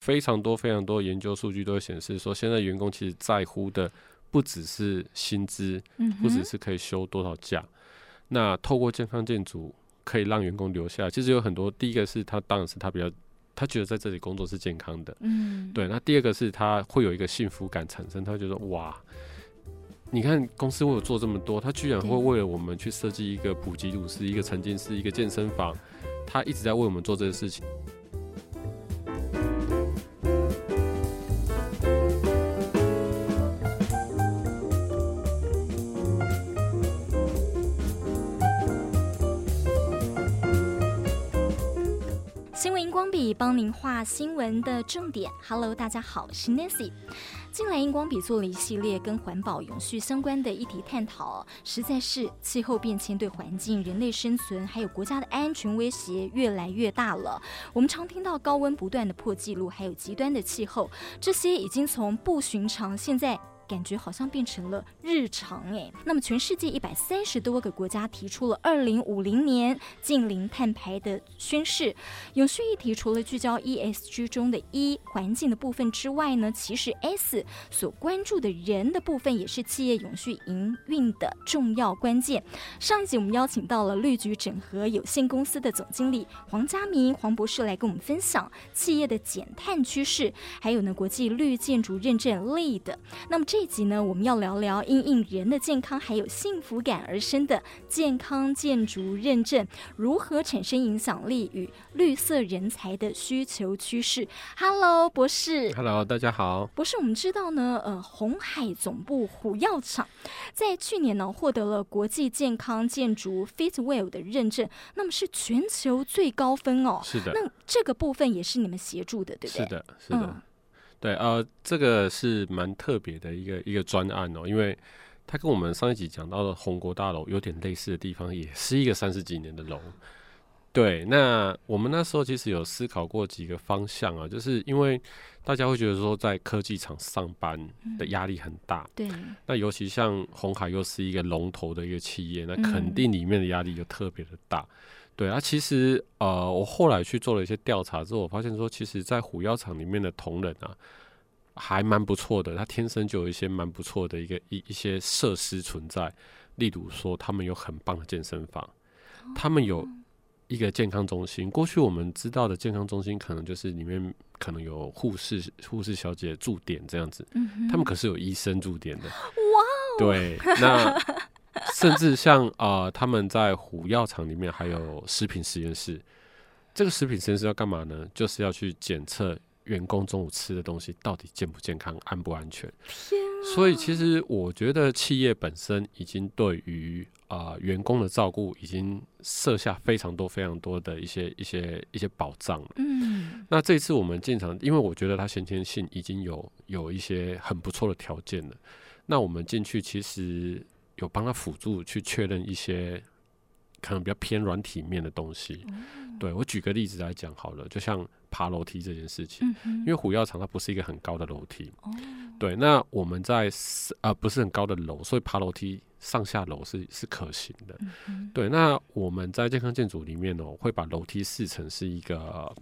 非常多非常多研究数据都会显示说，现在员工其实在乎的不只是薪资，不只是可以休多少假。那透过健康建筑可以让员工留下，其实有很多。第一个是他当然是他比较，他觉得在这里工作是健康的，嗯，对。那第二个是他会有一个幸福感产生，他会觉得哇，你看公司为我做这么多，他居然会为了我们去设计一个普及鲁斯、一个沉浸式、一个健身房，他一直在为我们做这个事情。帮您画新闻的重点。Hello，大家好，我是 Nancy。近来荧光笔做了一系列跟环保永续相关的议题探讨，实在是气候变迁对环境、人类生存还有国家的安全威胁越来越大了。我们常听到高温不断的破纪录，还有极端的气候，这些已经从不寻常，现在。感觉好像变成了日常诶。那么，全世界一百三十多个国家提出了二零五零年净零碳排的宣誓。永续议题除了聚焦 ESG 中的 E 环境的部分之外呢，其实 S 所关注的人的部分也是企业永续营运的重要关键。上一集我们邀请到了绿菊整合有限公司的总经理黄家明黄博士来跟我们分享企业的减碳趋势，还有呢国际绿建筑认证 LEED。那么这这集呢，我们要聊聊因应人的健康还有幸福感而生的健康建筑认证，如何产生影响力与绿色人才的需求趋势。Hello，博士。Hello，大家好。博士，我们知道呢，呃，红海总部虎药厂在去年呢获得了国际健康建筑 Fitwel 的认证，那么是全球最高分哦。是的。那这个部分也是你们协助的，对不对？是的，是的。嗯对，呃，这个是蛮特别的一个一个专案哦，因为它跟我们上一集讲到的红国大楼有点类似的地方，也是一个三十几年的楼。对，那我们那时候其实有思考过几个方向啊，就是因为大家会觉得说在科技厂上班的压力很大，对，那尤其像红海又是一个龙头的一个企业，那肯定里面的压力就特别的大。对啊，其实呃，我后来去做了一些调查之后，我发现说，其实，在虎妖厂里面的同仁啊，还蛮不错的。他天生就有一些蛮不错的一个一一些设施存在，例如说，他们有很棒的健身房，他们有一个健康中心。过去我们知道的健康中心，可能就是里面可能有护士护士小姐驻点这样子，他们可是有医生驻点的。哇哦，对，那。甚至像啊、呃，他们在虎药厂里面还有食品实验室。这个食品实验室要干嘛呢？就是要去检测员工中午吃的东西到底健不健康、安不安全。所以其实我觉得企业本身已经对于啊、呃、员工的照顾已经设下非常多、非常多的一些、一些、一些保障了。嗯。那这次我们进场，因为我觉得它先天性已经有有一些很不错的条件了。那我们进去其实。有帮他辅助去确认一些可能比较偏软体面的东西。嗯、对，我举个例子来讲好了，就像爬楼梯这件事情，嗯、因为虎药厂它不是一个很高的楼梯。哦、对，那我们在呃不是很高的楼，所以爬楼梯上下楼是是可行的。嗯、对，那我们在健康建筑里面哦，会把楼梯视成是一个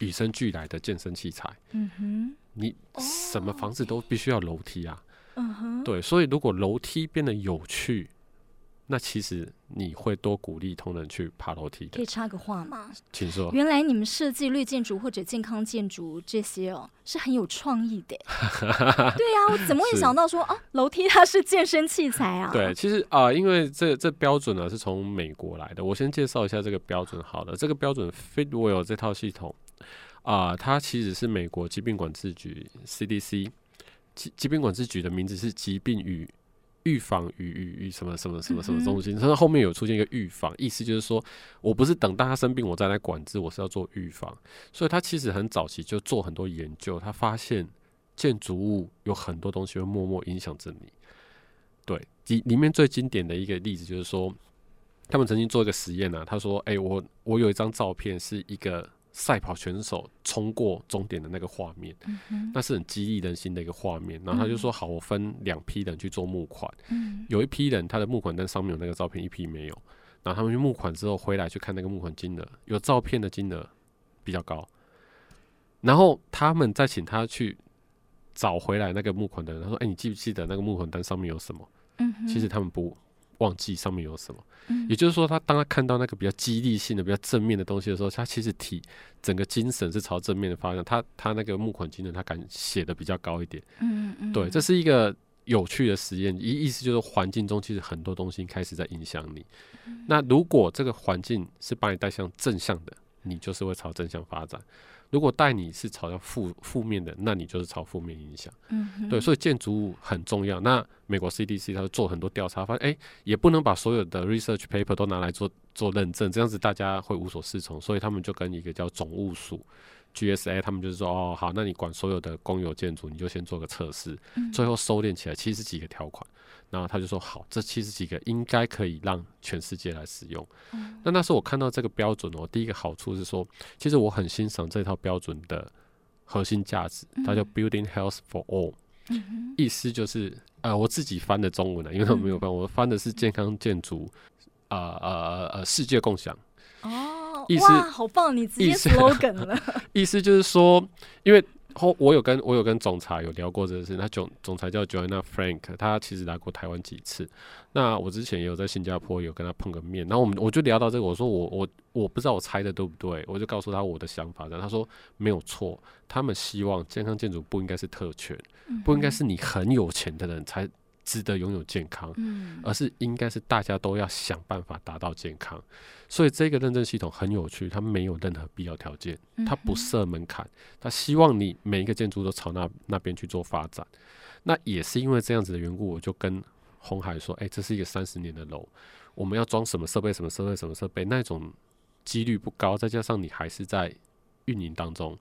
与生俱来的健身器材。嗯哼，你什么房子都必须要楼梯啊。嗯哼，对，所以如果楼梯变得有趣，那其实你会多鼓励同仁去爬楼梯的。可以插个话吗？请说。原来你们设计绿建筑或者健康建筑这些哦，是很有创意的。对呀、啊，我怎么会想到说是啊，楼梯它是健身器材啊？对，其实啊、呃，因为这这标准呢是从美国来的。我先介绍一下这个标准。好了，这个标准 Fitwel 这套系统啊、呃，它其实是美国疾病管制局 CDC。疾疾病管制局的名字是疾病与预防与与与什么什么什么什么中心，它、嗯、后面有出现一个预防，意思就是说我不是等大家生病我再来管制，我是要做预防。所以他其实很早期就做很多研究，他发现建筑物有很多东西会默默影响着你。对，里里面最经典的一个例子就是说，他们曾经做一个实验呢、啊，他说：“哎、欸，我我有一张照片是一个。”赛跑选手冲过终点的那个画面，嗯、那是很激励人心的一个画面。然后他就说：“好，我分两批人去做募款。嗯、有一批人他的募款单上面有那个照片，一批没有。然后他们去募款之后回来去看那个募款金额，有照片的金额比较高，然后他们再请他去找回来那个募款的人，他说：“哎、欸，你记不记得那个募款单上面有什么？”嗯，其实他们不忘记上面有什么。嗯，也就是说，他当他看到那个比较激励性的、比较正面的东西的时候，他其实体整个精神是朝正面的方向。他他那个募款精神，他敢写的比较高一点。嗯嗯，对，这是一个有趣的实验。意意思就是环境中其实很多东西开始在影响你。那如果这个环境是把你带向正向的，你就是会朝正向发展；如果带你是朝向负负面的，那你就是朝负面影响。嗯，对，所以建筑物很重要。那美国 CDC 它会做很多调查，发现哎、欸，也不能把所有的 research paper 都拿来做做认证，这样子大家会无所适从。所以他们就跟一个叫总务署 GSA，他们就是说哦，好，那你管所有的公有建筑，你就先做个测试，最后收敛起来七十几个条款。然后他就说：“好，这七十几个应该可以让全世界来使用。嗯”那那时候我看到这个标准哦，第一个好处是说，其实我很欣赏这套标准的核心价值，它叫 “Building Health for All”，嗯、意思就是呃，我自己翻的中文呢，因为他们没有翻，我翻的是健康建筑，呃呃呃，世界共享。哦，意思哇，好棒！你直接 slogan 了。意思就是说，因为。后我有跟我有跟总裁有聊过这个事，他总总裁叫 Joanna Frank，他其实来过台湾几次。那我之前也有在新加坡有跟他碰个面，然后我们我就聊到这个，我说我我我不知道我猜的对不对，我就告诉他我的想法，然后他说没有错，他们希望健康建筑不应该是特权，不应该是你很有钱的人才值得拥有健康，而是应该是大家都要想办法达到健康。所以这个认证系统很有趣，它没有任何必要条件，它不设门槛，它希望你每一个建筑都朝那那边去做发展。那也是因为这样子的缘故，我就跟红海说：“哎，这是一个三十年的楼，我们要装什么设备？什么设备？什么设备？那种几率不高，再加上你还是在运营当中，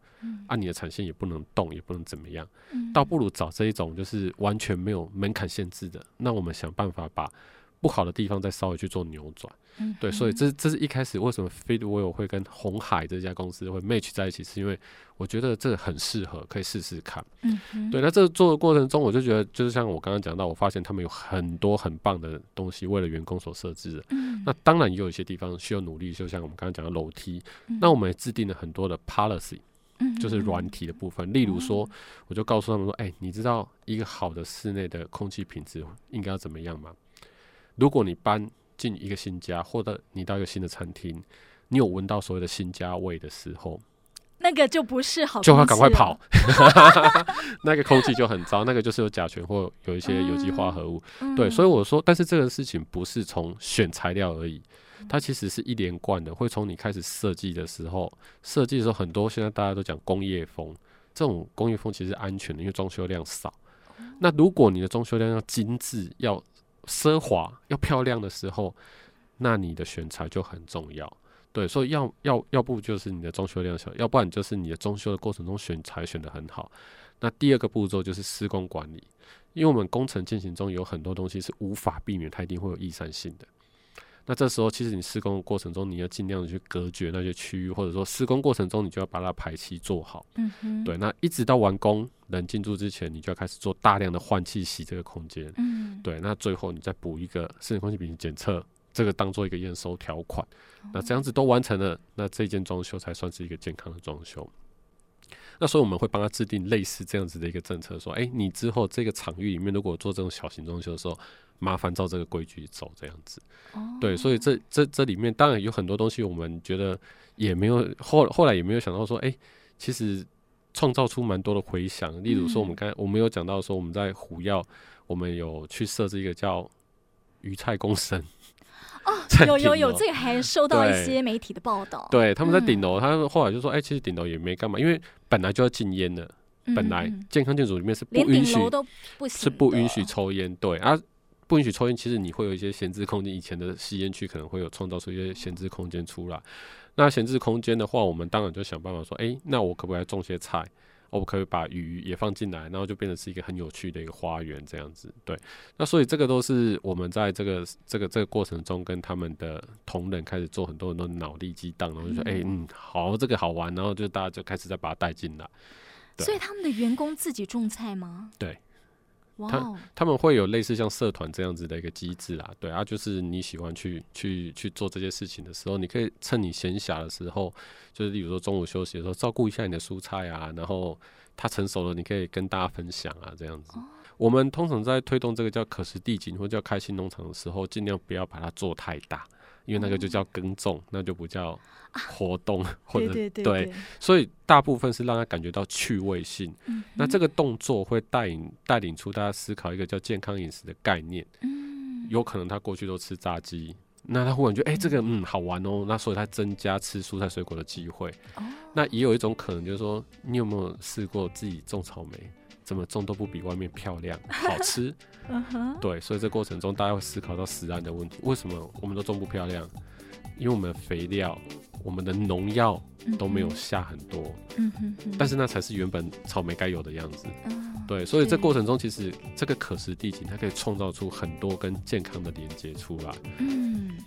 按你的产线也不能动，也不能怎么样，倒不如找这一种就是完全没有门槛限制的。那我们想办法把。”不好的地方再稍微去做扭转，嗯，对，所以这这是一开始为什么 Fitwell 会跟红海这家公司会 match 在一起，是因为我觉得这个很适合，可以试试看，嗯，对。那这做的过程中，我就觉得就是像我刚刚讲到，我发现他们有很多很棒的东西，为了员工所设置的。嗯，那当然也有一些地方需要努力，就像我们刚刚讲的楼梯，嗯。那我们也制定了很多的 policy，就是软体的部分，例如说，我就告诉他们说，哎，你知道一个好的室内的空气品质应该要怎么样吗？如果你搬进一个新家，或者你到一个新的餐厅，你有闻到所谓的新家味的时候，那个就不是好，就要赶快跑，那个空气就很糟，那个就是有甲醛或有一些有机化合物。嗯、对，所以我说，但是这个事情不是从选材料而已，它其实是一连贯的，会从你开始设计的时候，设计的时候很多现在大家都讲工业风，这种工业风其实是安全的，因为装修量少。那如果你的装修量要精致，要奢华要漂亮的时候，那你的选材就很重要。对，所以要要要不就是你的装修量小，要不然就是你的装修的过程中选材选的很好。那第二个步骤就是施工管理，因为我们工程进行中有很多东西是无法避免，它一定会有易散性的。那这时候其实你施工的过程中，你要尽量的去隔绝那些区域，或者说施工过程中你就要把它排气做好。嗯哼。对，那一直到完工人进驻之前，你就要开始做大量的换气洗这个空间。嗯。对，那最后你再补一个室内空气品质检测，这个当做一个验收条款。那这样子都完成了，那这件装修才算是一个健康的装修。那所以我们会帮他制定类似这样子的一个政策，说，哎，你之后这个场域里面如果做这种小型装修的时候。麻烦照这个规矩走，这样子。对，所以这这这里面当然有很多东西，我们觉得也没有后后来也没有想到说，哎，其实创造出蛮多的回响。例如说，我们刚我们有讲到说，我们在虎药，我们有去设置一个叫鱼菜共生。哦，有有有，这个还收到一些媒体的报道。对，他们在顶楼，他们后来就说，哎，其实顶楼也没干嘛，因为本来就要禁烟的，本来健康建筑里面是不允许，是不允许抽烟。对啊。不允许抽烟，其实你会有一些闲置空间。以前的吸烟区可能会有创造出一些闲置空间出来。那闲置空间的话，我们当然就想办法说，哎、欸，那我可不可以种些菜？我可以把鱼也放进来，然后就变成是一个很有趣的一个花园这样子。对，那所以这个都是我们在这个这个这个过程中跟他们的同仁开始做很多很多脑力激荡，然后就说，哎、欸，嗯，好，这个好玩，然后就大家就开始再把它带进来。所以他们的员工自己种菜吗？对。他他们会有类似像社团这样子的一个机制啦，对啊，就是你喜欢去去去做这些事情的时候，你可以趁你闲暇的时候，就是比如说中午休息的时候，照顾一下你的蔬菜啊，然后它成熟了，你可以跟大家分享啊，这样子。我们通常在推动这个叫可食地景或叫开心农场的时候，尽量不要把它做太大。因为那个就叫耕种，那就不叫活动，啊、或者对，所以大部分是让他感觉到趣味性。嗯、那这个动作会带领带领出大家思考一个叫健康饮食的概念。嗯、有可能他过去都吃炸鸡，那他忽然觉得哎、欸，这个嗯好玩哦，那所以他增加吃蔬菜水果的机会。哦、那也有一种可能就是说，你有没有试过自己种草莓？怎么种都不比外面漂亮好吃，对，所以这过程中大家会思考到食安的问题。为什么我们都种不漂亮？因为我们的肥料、我们的农药都没有下很多，但是那才是原本草莓该有的样子。对，所以这过程中其实这个可食地景它可以创造出很多跟健康的连接出来。健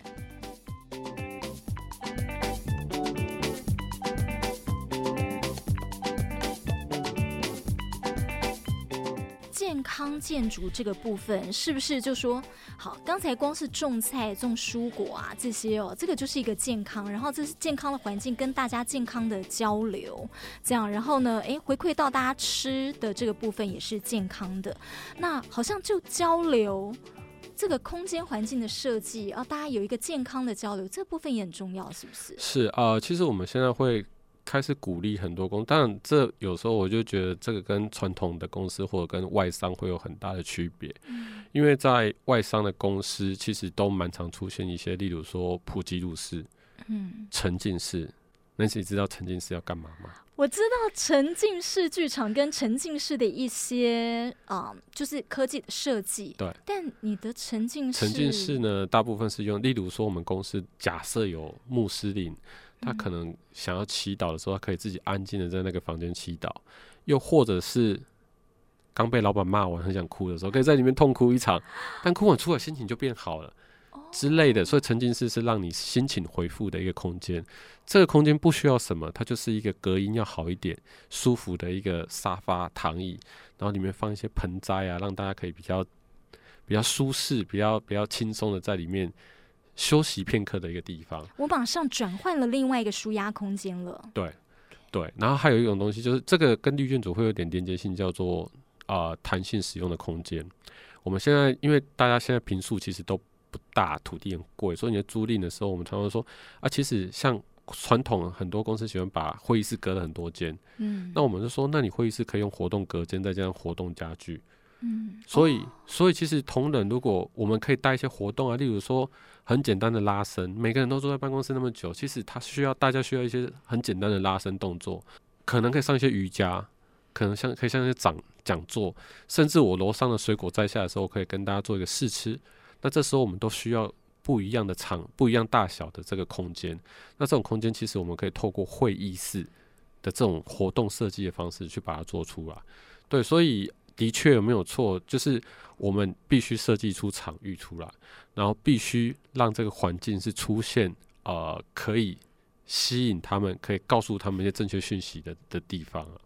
建筑这个部分是不是就说好？刚才光是种菜、种蔬果啊这些哦，这个就是一个健康，然后这是健康的环境，跟大家健康的交流，这样，然后呢，诶，回馈到大家吃的这个部分也是健康的。那好像就交流这个空间环境的设计啊，大家有一个健康的交流，这部分也很重要，是不是？是啊，其实我们现在会。开始鼓励很多公司，当然这有时候我就觉得这个跟传统的公司或者跟外商会有很大的区别，嗯、因为在外商的公司其实都蛮常出现一些，例如说普吉鲁士、嗯，沉浸式，那你知道沉浸式要干嘛吗？我知道沉浸式剧场跟沉浸式的一些啊、嗯，就是科技的设计，对。但你的沉浸式，沉浸式呢，大部分是用，例如说我们公司假设有穆斯林。他可能想要祈祷的时候，他可以自己安静的在那个房间祈祷，又或者是刚被老板骂完很想哭的时候，可以在里面痛哭一场，但哭完出来心情就变好了之类的。所以沉浸式是让你心情回复的一个空间。这个空间不需要什么，它就是一个隔音要好一点、舒服的一个沙发躺椅，然后里面放一些盆栽啊，让大家可以比较比较舒适、比较比较轻松的在里面。休息片刻的一个地方，我马上转换了另外一个舒压空间了。对，对，然后还有一种东西，就是这个跟绿卷组会有点连接性，叫做啊弹性使用的空间。我们现在因为大家现在平数其实都不大，土地很贵，所以你在租赁的时候，我们常常说啊，其实像传统很多公司喜欢把会议室隔了很多间，嗯，那我们就说，那你会议室可以用活动隔间，再加上活动家具。嗯，所以，所以其实同仁，如果我们可以带一些活动啊，例如说很简单的拉伸，每个人都坐在办公室那么久，其实他需要大家需要一些很简单的拉伸动作，可能可以上一些瑜伽，可能像可以上一些讲讲座，甚至我楼上的水果摘下来的时候，可以跟大家做一个试吃。那这时候我们都需要不一样的场，不一样大小的这个空间。那这种空间其实我们可以透过会议室的这种活动设计的方式去把它做出来。对，所以。的确有没有错，就是我们必须设计出场域出来，然后必须让这个环境是出现呃可以吸引他们，可以告诉他们一些正确讯息的的地方啊。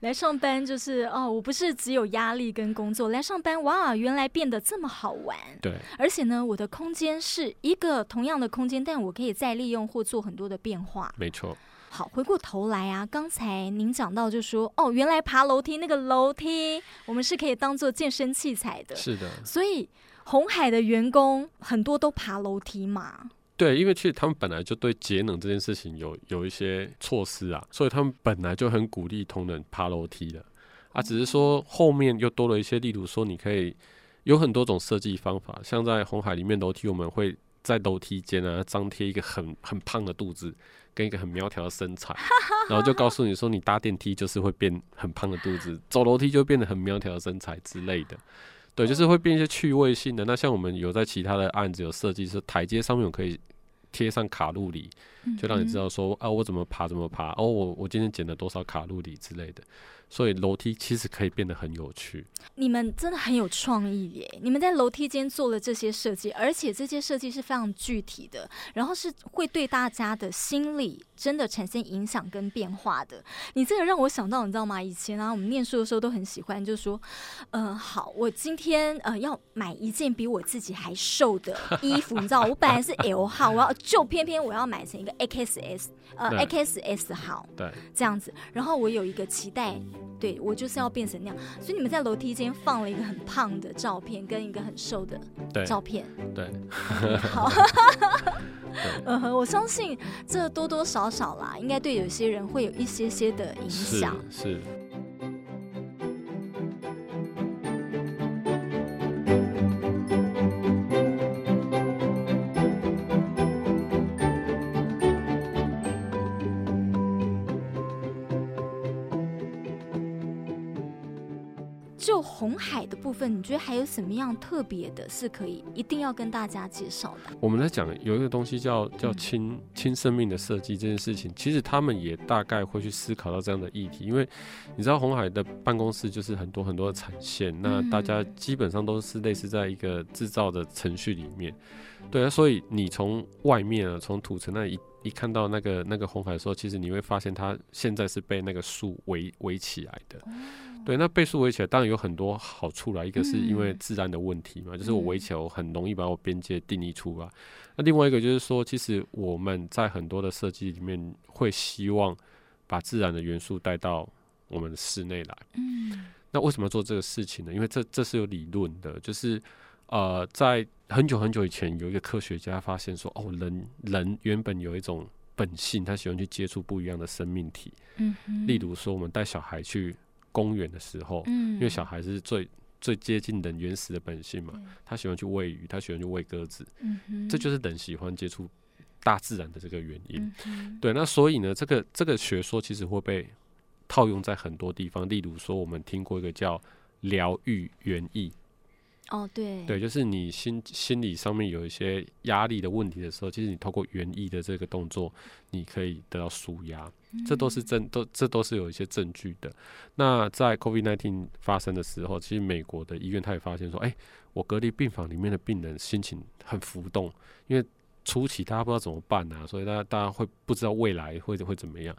来上班就是哦，我不是只有压力跟工作，来上班哇，原来变得这么好玩。对，而且呢，我的空间是一个同样的空间，但我可以再利用或做很多的变化。没错。好，回过头来啊，刚才您讲到就说哦，原来爬楼梯那个楼梯，我们是可以当做健身器材的。是的，所以红海的员工很多都爬楼梯嘛。对，因为其实他们本来就对节能这件事情有有一些措施啊，所以他们本来就很鼓励同仁爬楼梯的啊，只是说后面又多了一些，例如说你可以有很多种设计方法，像在红海里面楼梯，我们会在楼梯间啊张贴一个很很胖的肚子。跟一个很苗条的身材，然后就告诉你说，你搭电梯就是会变很胖的肚子，走楼梯就变得很苗条的身材之类的。对，就是会变一些趣味性的。那像我们有在其他的案子有设计，是台阶上面我可以贴上卡路里，就让你知道说啊，我怎么爬怎么爬，哦，我我今天减了多少卡路里之类的。所以楼梯其实可以变得很有趣。你们真的很有创意耶！你们在楼梯间做了这些设计，而且这些设计是非常具体的，然后是会对大家的心理真的产生影响跟变化的。你这个让我想到，你知道吗？以前啊，我们念书的时候都很喜欢，就是说，嗯、呃，好，我今天呃要买一件比我自己还瘦的衣服，你知道，我本来是 L 号，我要就偏偏我要买成一个 XS，呃 xs 好，对，这样子，然后我有一个期待。对，我就是要变成那样，所以你们在楼梯间放了一个很胖的照片，跟一个很瘦的照片。对，对 好，嗯哼，我相信这多多少少啦，应该对有些人会有一些些的影响。是。是红海的部分，你觉得还有什么样特别的，是可以一定要跟大家介绍的？我们在讲有一个东西叫叫轻轻生命的设计这件事情，其实他们也大概会去思考到这样的议题，因为你知道红海的办公室就是很多很多的产线，那大家基本上都是类似在一个制造的程序里面，对啊，所以你从外面啊，从土城那一一看到那个那个红海的时候，其实你会发现它现在是被那个树围围起来的。对，那被树围起来当然有很多好处啦。一个是因为自然的问题嘛，嗯、就是我围起来，我很容易把我边界定义出来。嗯、那另外一个就是说，其实我们在很多的设计里面会希望把自然的元素带到我们的室内来。嗯，那为什么做这个事情呢？因为这这是有理论的，就是呃，在很久很久以前，有一个科学家发现说，哦，人人原本有一种本性，他喜欢去接触不一样的生命体。嗯，例如说，我们带小孩去。公园的时候，嗯，因为小孩是最最接近人原始的本性嘛，他喜欢去喂鱼，他喜欢去喂鸽子，嗯，这就是人喜欢接触大自然的这个原因。嗯，对，那所以呢，这个这个学说其实会被套用在很多地方，例如说，我们听过一个叫疗愈园艺。哦，对，对，就是你心心理上面有一些压力的问题的时候，其实你透过园艺的这个动作，你可以得到舒压，嗯、这都是证，都这都是有一些证据的。那在 COVID-19 发生的时候，其实美国的医院他也发现说，哎，我隔离病房里面的病人心情很浮动，因为。初期大家不知道怎么办啊，所以大家大家会不知道未来会会怎么样。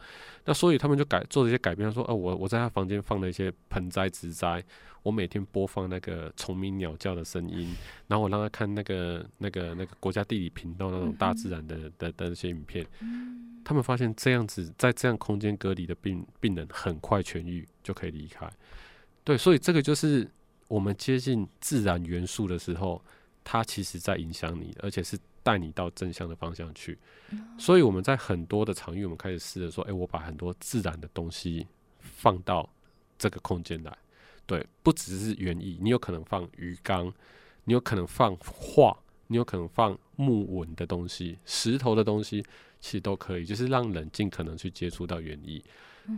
那所以他们就改做了一些改变，说：“哦、呃，我我在他房间放了一些盆栽植栽，我每天播放那个虫鸣鸟叫的声音，然后我让他看那个那个那个国家地理频道那种大自然的的的那些影片。他们发现这样子在这样空间隔离的病病人很快痊愈，就可以离开。对，所以这个就是我们接近自然元素的时候，它其实在影响你，而且是。带你到正向的方向去，所以我们在很多的场域，我们开始试着说：“诶，我把很多自然的东西放到这个空间来。”对，不只是园艺，你有可能放鱼缸，你有可能放画，你有可能放木纹的东西、石头的东西，其实都可以，就是让人尽可能去接触到园艺。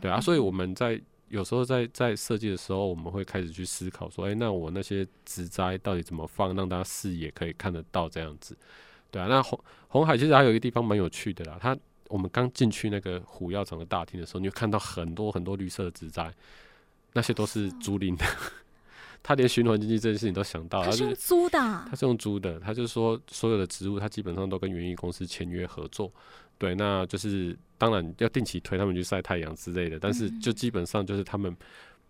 对啊，所以我们在有时候在在设计的时候，我们会开始去思考说：“诶，那我那些植栽到底怎么放，让大家视野可以看得到这样子。”对啊，那红红海其实还有一个地方蛮有趣的啦。它我们刚进去那个虎药厂的大厅的时候，你就看到很多很多绿色的植栽，那些都是租赁的。他连循环经济这件事情都想到，他是用租的，啊，他是用租的。他就是说，所有的植物，他基本上都跟园艺公司签约合作。对，那就是当然要定期推他们去晒太阳之类的，但是就基本上就是他们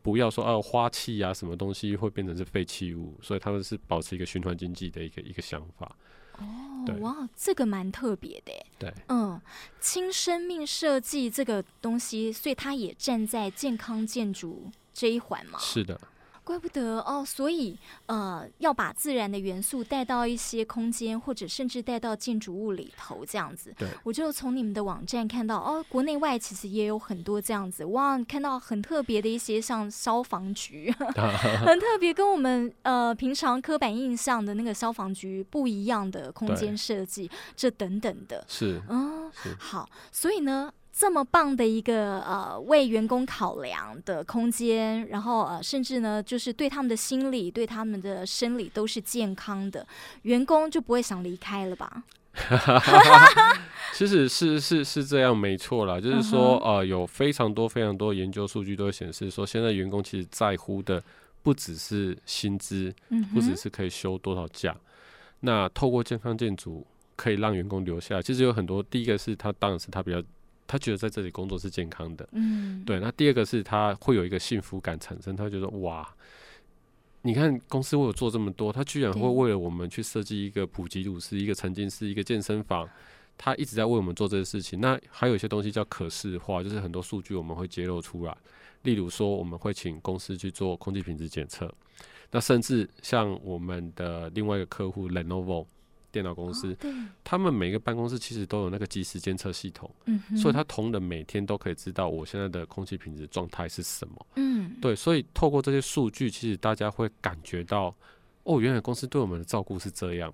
不要说啊花器啊什么东西会变成是废弃物，所以他们是保持一个循环经济的一个一个想法。哦，哇，这个蛮特别的。对，嗯，轻生命设计这个东西，所以它也站在健康建筑这一环嘛。是的。怪不得哦，所以呃，要把自然的元素带到一些空间，或者甚至带到建筑物里头，这样子。对，我就从你们的网站看到哦，国内外其实也有很多这样子哇，看到很特别的一些像消防局，很特别，跟我们呃平常刻板印象的那个消防局不一样的空间设计，这等等的。是，嗯，是好，所以呢。这么棒的一个呃为员工考量的空间，然后呃甚至呢就是对他们的心理、对他们的生理都是健康的，员工就不会想离开了吧？其实是是是这样，没错啦。就是说，呃，有非常多非常多研究数据都会显示说，现在员工其实在乎的不只是薪资，不只是可以休多少假。那透过健康建筑可以让员工留下来，其实有很多。第一个是他当然是他比较，他觉得在这里工作是健康的，嗯，对。那第二个是他会有一个幸福感产生，他会觉得哇。你看公司为我做这么多，他居然会为了我们去设计一个普及鲁斯、一个沉浸式、一个健身房，他一直在为我们做这些事情。那还有一些东西叫可视化，就是很多数据我们会揭露出来。例如说，我们会请公司去做空气品质检测，那甚至像我们的另外一个客户 Lenovo。电脑公司，哦、他们每个办公室其实都有那个即时监测系统，嗯、所以他同仁每天都可以知道我现在的空气品质状态是什么。嗯，对，所以透过这些数据，其实大家会感觉到，哦，原来公司对我们的照顾是这样。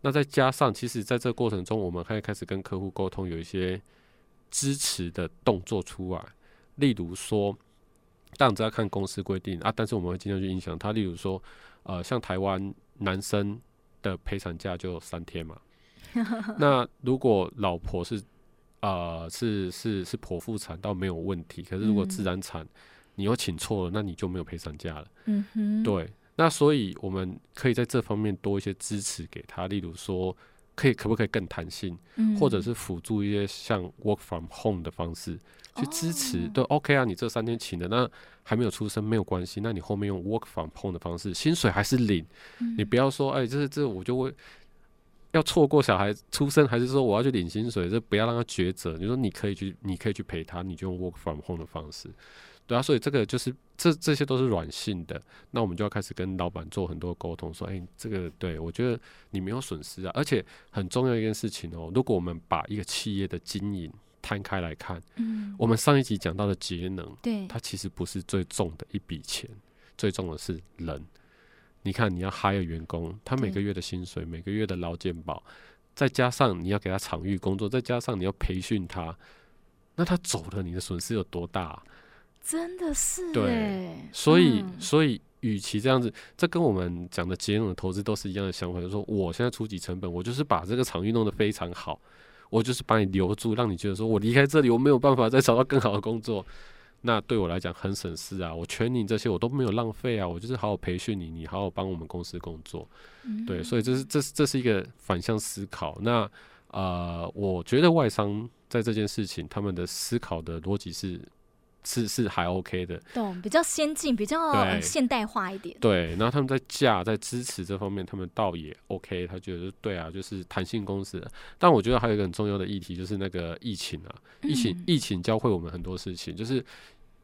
那再加上，其实在这个过程中，我们可以开始跟客户沟通，有一些支持的动作出来，例如说，当然这要看公司规定啊，但是我们会尽量去影响他。例如说，呃，像台湾男生。的陪产假就三天嘛，那如果老婆是呃是是是剖腹产倒没有问题，可是如果自然产，你又请错了，那你就没有陪产假了。嗯哼，对，那所以我们可以在这方面多一些支持给他，例如说可以可不可以更弹性，或者是辅助一些像 work from home 的方式。去支持都 OK 啊，你这三天请的那还没有出生没有关系，那你后面用 work from home 的方式，薪水还是领，嗯、你不要说哎，这是这我就会要错过小孩出生，还是说我要去领薪水，这不要让他抉择。你说你可以去，你可以去陪他，你就用 work from home 的方式，对啊，所以这个就是这这些都是软性的，那我们就要开始跟老板做很多沟通，说哎，这个对我觉得你没有损失啊，而且很重要一件事情哦，如果我们把一个企业的经营。摊开来看，嗯，我们上一集讲到的节能，对，它其实不是最重的一笔钱，最重的是人。你看，你要 hire 员工，他每个月的薪水，每个月的劳健保，再加上你要给他场域工作，再加上你要培训他，那他走了，你的损失有多大啊？真的是，对，所以，所以，与其这样子，这跟我们讲的节能的投资都是一样的想法，就是说，我现在初级成本，我就是把这个场域弄得非常好。我就是把你留住，让你觉得说我离开这里，我没有办法再找到更好的工作。那对我来讲很省事啊，我全你这些我都没有浪费啊，我就是好好培训你，你好好帮我们公司工作。嗯、对，所以这是这是这是一个反向思考。那呃，我觉得外商在这件事情，他们的思考的逻辑是。是是还 OK 的，懂，比较先进，比较现代化一点。对，然后他们在价在支持这方面，他们倒也 OK。他觉得对啊，就是弹性公司。但我觉得还有一个很重要的议题，就是那个疫情啊，疫情、嗯、疫情教会我们很多事情。就是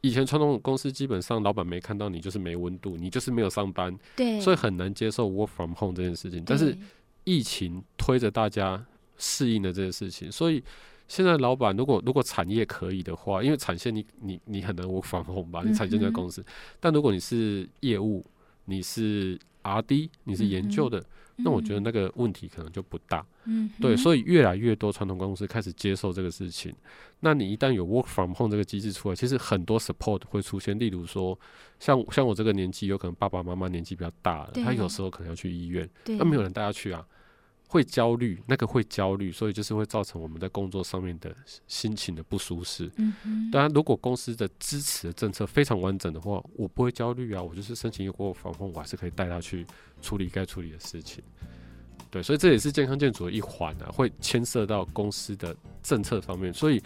以前传统公司基本上老板没看到你，就是没温度，你就是没有上班，对，所以很难接受 work from home 这件事情。但是疫情推着大家适应了这件事情，所以。现在老板如果如果产业可以的话，因为产线你你你很难 work from home 吧？你产线在公司，嗯、但如果你是业务，你是 RD，你是研究的，嗯、那我觉得那个问题可能就不大。嗯，对，所以越来越多传统公司开始接受这个事情。那你一旦有 work from home 这个机制出来，其实很多 support 会出现。例如说，像像我这个年纪，有可能爸爸妈妈年纪比较大了，哦、他有时候可能要去医院，那没有人带他去啊。会焦虑，那个会焦虑，所以就是会造成我们在工作上面的心情的不舒适。当然，如果公司的支持的政策非常完整的话，我不会焦虑啊，我就是申请一个过防控，我还是可以带他去处理该处理的事情。对，所以这也是健康建筑的一环啊，会牵涉到公司的政策方面。所以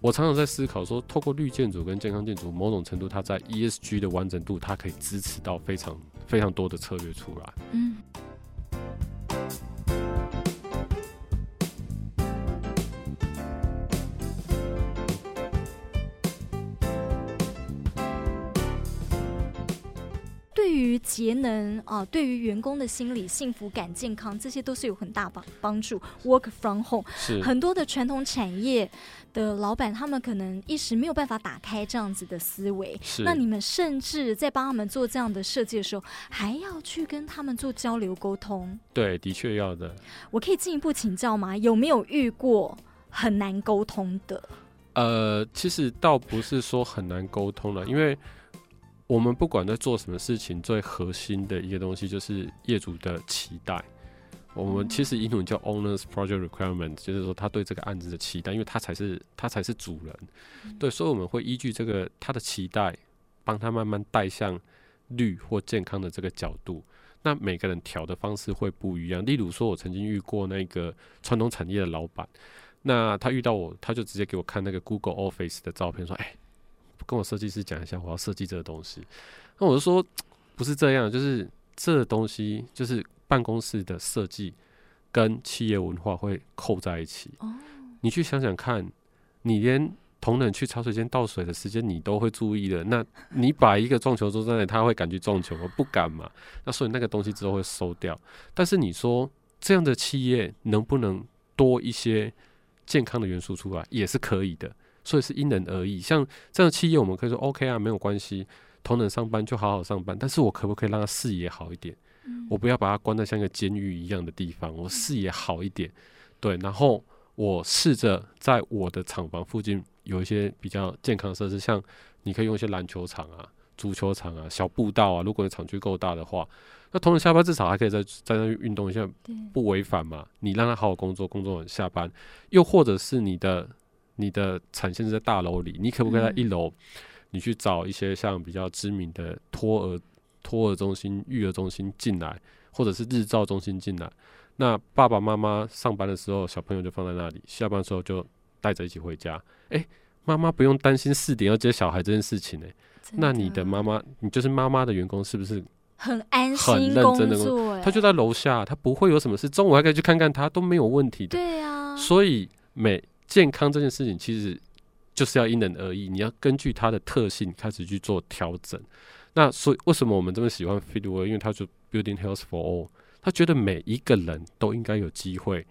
我常常在思考说，透过绿建筑跟健康建筑，某种程度它在 ESG 的完整度，它可以支持到非常非常多的策略出来。嗯。Thank you. 对于节能啊、呃，对于员工的心理幸福感、健康，这些都是有很大帮帮助。Work from home，是很多的传统产业的老板，他们可能一时没有办法打开这样子的思维。是那你们甚至在帮他们做这样的设计的时候，还要去跟他们做交流沟通。对，的确要的。我可以进一步请教吗？有没有遇过很难沟通的？呃，其实倒不是说很难沟通了，因为。我们不管在做什么事情，最核心的一个东西就是业主的期待。我们其实英文叫 Owner's Project Requirement，就是说他对这个案子的期待，因为他才是他才是主人，对，所以我们会依据这个他的期待，帮他慢慢带向绿或健康的这个角度。那每个人调的方式会不一样。例如说，我曾经遇过那个传统产业的老板，那他遇到我，他就直接给我看那个 Google Office 的照片，说：“哎，跟我设计师讲一下，我要设计这个东西。”那我就说：“不是这样，就是这个东西就是。”办公室的设计跟企业文化会扣在一起。你去想想看，你连同仁去茶水间倒水的时间你都会注意的，那你把一个撞球桌在那里，他会敢去撞球吗？不敢嘛。那所以那个东西之后会收掉。但是你说这样的企业能不能多一些健康的元素出来，也是可以的。所以是因人而异。像这样的企业，我们可以说 OK 啊，没有关系，同等上班就好好上班。但是我可不可以让他视野好一点？我不要把他关在像一个监狱一样的地方，我视野好一点，对，然后我试着在我的厂房附近有一些比较健康的设施，像你可以用一些篮球场啊、足球场啊、小步道啊，如果你厂区够大的话，那同仁下班至少还可以在在那运动一下，不违反嘛。你让他好好工作，工作完下班，又或者是你的你的产线是在大楼里，你可不可以在一楼，你去找一些像比较知名的托儿。托儿中心、育儿中心进来，或者是日照中心进来，那爸爸妈妈上班的时候，小朋友就放在那里，下班的时候就带着一起回家。诶、欸，妈妈不用担心四点要接小孩这件事情呢、欸。那你的妈妈，你就是妈妈的员工，是不是很安心、很认真的工作？他就在楼下，他不会有什么事，中午还可以去看看他，都没有问题的。对啊。所以，美健康这件事情，其实就是要因人而异，你要根据它的特性开始去做调整。那所以，为什么我们这么喜欢 Fitwel？因为他就 Building Health for All，他觉得每一个人都应该有机会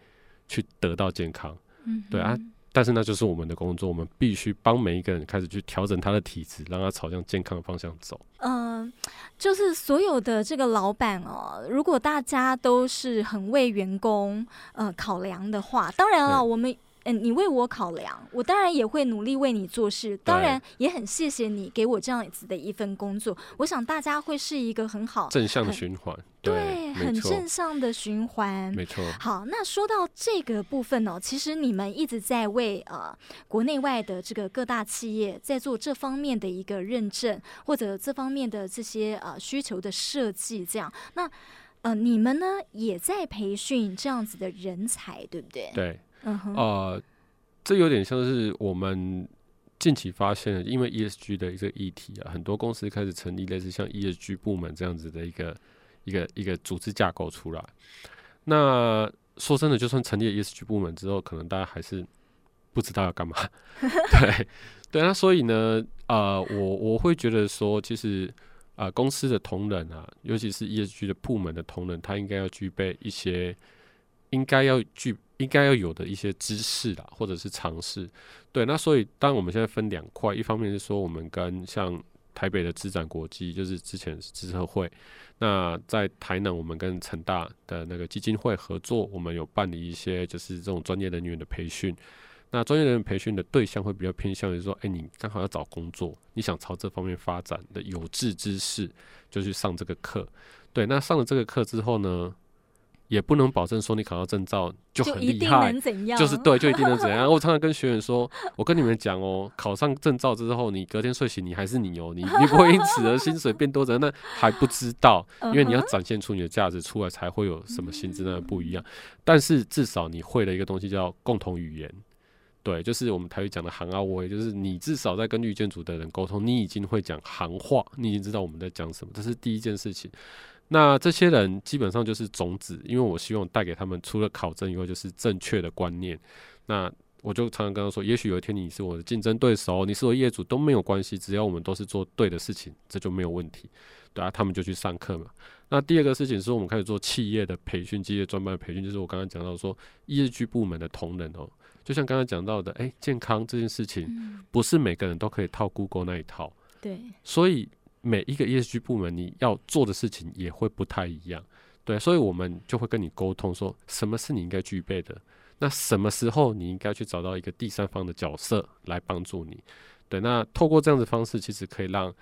去得到健康。嗯，对啊。但是那就是我们的工作，我们必须帮每一个人开始去调整他的体质，让他朝向健康的方向走。嗯、呃，就是所有的这个老板哦，如果大家都是很为员工呃考量的话，当然了，我们。嗯，你为我考量，我当然也会努力为你做事。当然也很谢谢你给我这样子的一份工作。我想大家会是一个很好正向的循环，对，很正向的循环，没错。好，那说到这个部分呢，其实你们一直在为呃国内外的这个各大企业在做这方面的一个认证，或者这方面的这些呃需求的设计，这样。那呃，你们呢也在培训这样子的人才，对不对？对。嗯哼，呃，这有点像是我们近期发现的，因为 ESG 的一个议题啊，很多公司开始成立类似像 ESG 部门这样子的一个一个一个组织架构出来。那说真的，就算成立了 ESG 部门之后，可能大家还是不知道要干嘛。对对，那所以呢，呃，我我会觉得说，其实啊、呃，公司的同仁啊，尤其是 ESG 的部门的同仁，他应该要具备一些，应该要具。应该要有的一些知识啦，或者是尝试。对，那所以当我们现在分两块，一方面是说我们跟像台北的资展国际，就是之前是资策会，那在台南我们跟成大的那个基金会合作，我们有办理一些就是这种专业人员的培训。那专业人员培训的对象会比较偏向于说，哎，你刚好要找工作，你想朝这方面发展的有志之士，就去上这个课。对，那上了这个课之后呢，也不能保证说你考到证照就很厉害，就，就是对，就一定能怎样。我常常跟学员说，我跟你们讲哦，考上证照之后，你隔天睡醒你还是你哦，你 你不会因此而薪水变多的，那还不知道，因为你要展现出你的价值出来，才会有什么薪资那不一样。但是至少你会了一个东西叫共同语言，对，就是我们台语讲的行啊，我也就是你至少在跟绿建组的人沟通，你已经会讲行话，你已经知道我们在讲什么，这是第一件事情。那这些人基本上就是种子，因为我希望带给他们除了考证以外，就是正确的观念。那我就常常跟他说，也许有一天你是我的竞争对手，你是我业主都没有关系，只要我们都是做对的事情，这就没有问题。对啊，他们就去上课嘛。那第二个事情是我们开始做企业的培训，企业专班的培训，就是我刚刚讲到说，ESG 部门的同仁哦，就像刚刚讲到的，诶，健康这件事情不是每个人都可以套 Google 那一套，对，所以。每一个 ESG 部门，你要做的事情也会不太一样，对，所以我们就会跟你沟通，说什么是你应该具备的，那什么时候你应该去找到一个第三方的角色来帮助你，对，那透过这样的方式，其实可以让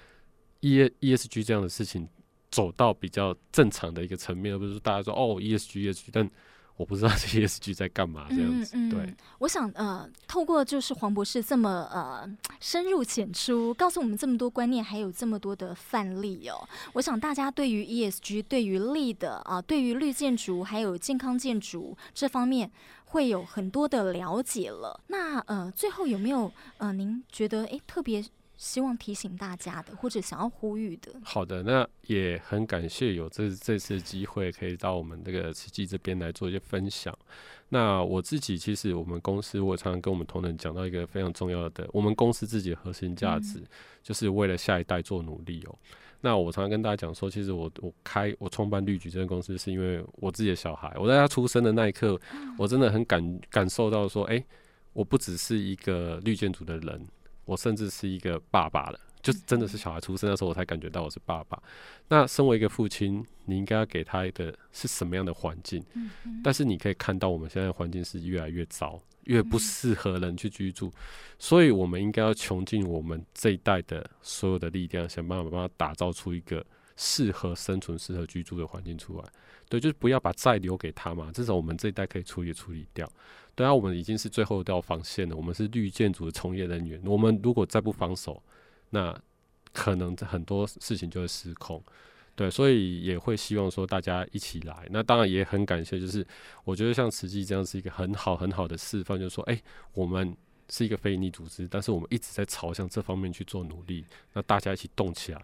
E ESG 这样的事情走到比较正常的一个层面，而不是说大家说哦 ESG ESG，但我不知道 这 ESG 在干嘛这样子。嗯嗯、对，我想呃，透过就是黄博士这么呃深入浅出，告诉我们这么多观念，还有这么多的范例哦。我想大家对于 ESG、对于 LEED 啊、呃，对于绿建筑还有健康建筑这方面，会有很多的了解了。那呃，最后有没有呃，您觉得诶特别？希望提醒大家的，或者想要呼吁的。好的，那也很感谢有这这次机会，可以到我们这个慈济这边来做一些分享。那我自己其实，我们公司我常常跟我们同仁讲到一个非常重要的，我们公司自己的核心价值，嗯、就是为了下一代做努力哦。那我常常跟大家讲说，其实我我开我创办绿举这间公司，是因为我自己的小孩，我在他出生的那一刻，我真的很感感受到说，哎、欸，我不只是一个绿建筑的人。我甚至是一个爸爸了，就真的是小孩出生的时候，我才感觉到我是爸爸。那身为一个父亲，你应该要给他的是什么样的环境？但是你可以看到，我们现在环境是越来越糟，越不适合人去居住。所以，我们应该要穷尽我们这一代的所有的力量，想办法帮他打造出一个适合生存、适合居住的环境出来。对，就是不要把债留给他嘛，至少我们这一代可以处理处理掉。对啊，我们已经是最后一道防线了。我们是绿建筑的从业人员，我们如果再不防守，那可能很多事情就会失控。对，所以也会希望说大家一起来。那当然也很感谢，就是我觉得像慈济这样是一个很好很好的示范，就是说，哎、我们是一个非营利组织，但是我们一直在朝向这方面去做努力。那大家一起动起来，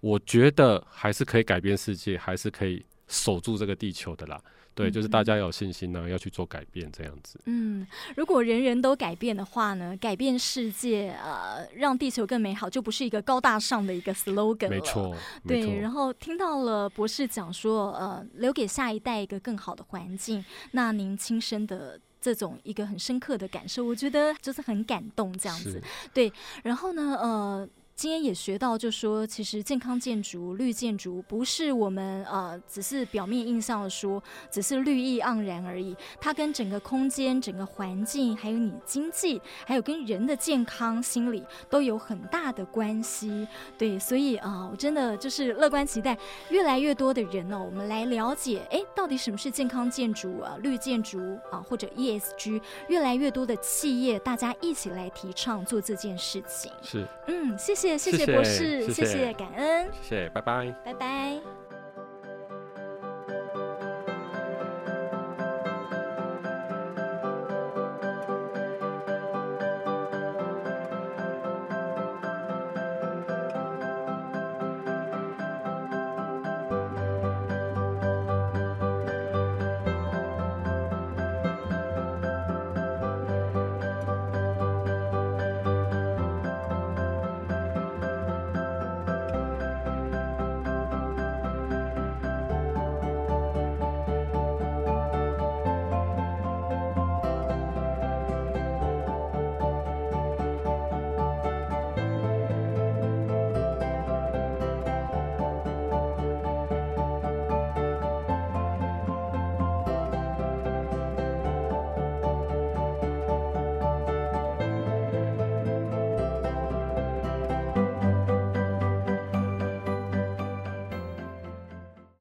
我觉得还是可以改变世界，还是可以守住这个地球的啦。对，就是大家要有信心呢、啊，要去做改变这样子。嗯，如果人人都改变的话呢，改变世界，呃，让地球更美好，就不是一个高大上的一个 slogan 了。没错，对。然后听到了博士讲说，呃，留给下一代一个更好的环境，那您亲身的这种一个很深刻的感受，我觉得就是很感动这样子。对。然后呢，呃。今天也学到，就说其实健康建筑、绿建筑不是我们呃只是表面印象的说，只是绿意盎然而已。它跟整个空间、整个环境，还有你经济，还有跟人的健康、心理都有很大的关系。对，所以啊、呃，我真的就是乐观期待越来越多的人呢、哦，我们来了解，哎，到底什么是健康建筑啊、绿建筑啊，或者 ESG，越来越多的企业大家一起来提倡做这件事情。是，嗯，谢谢。谢谢谢谢博士，谢谢，谢谢感恩，谢谢，拜拜，拜拜。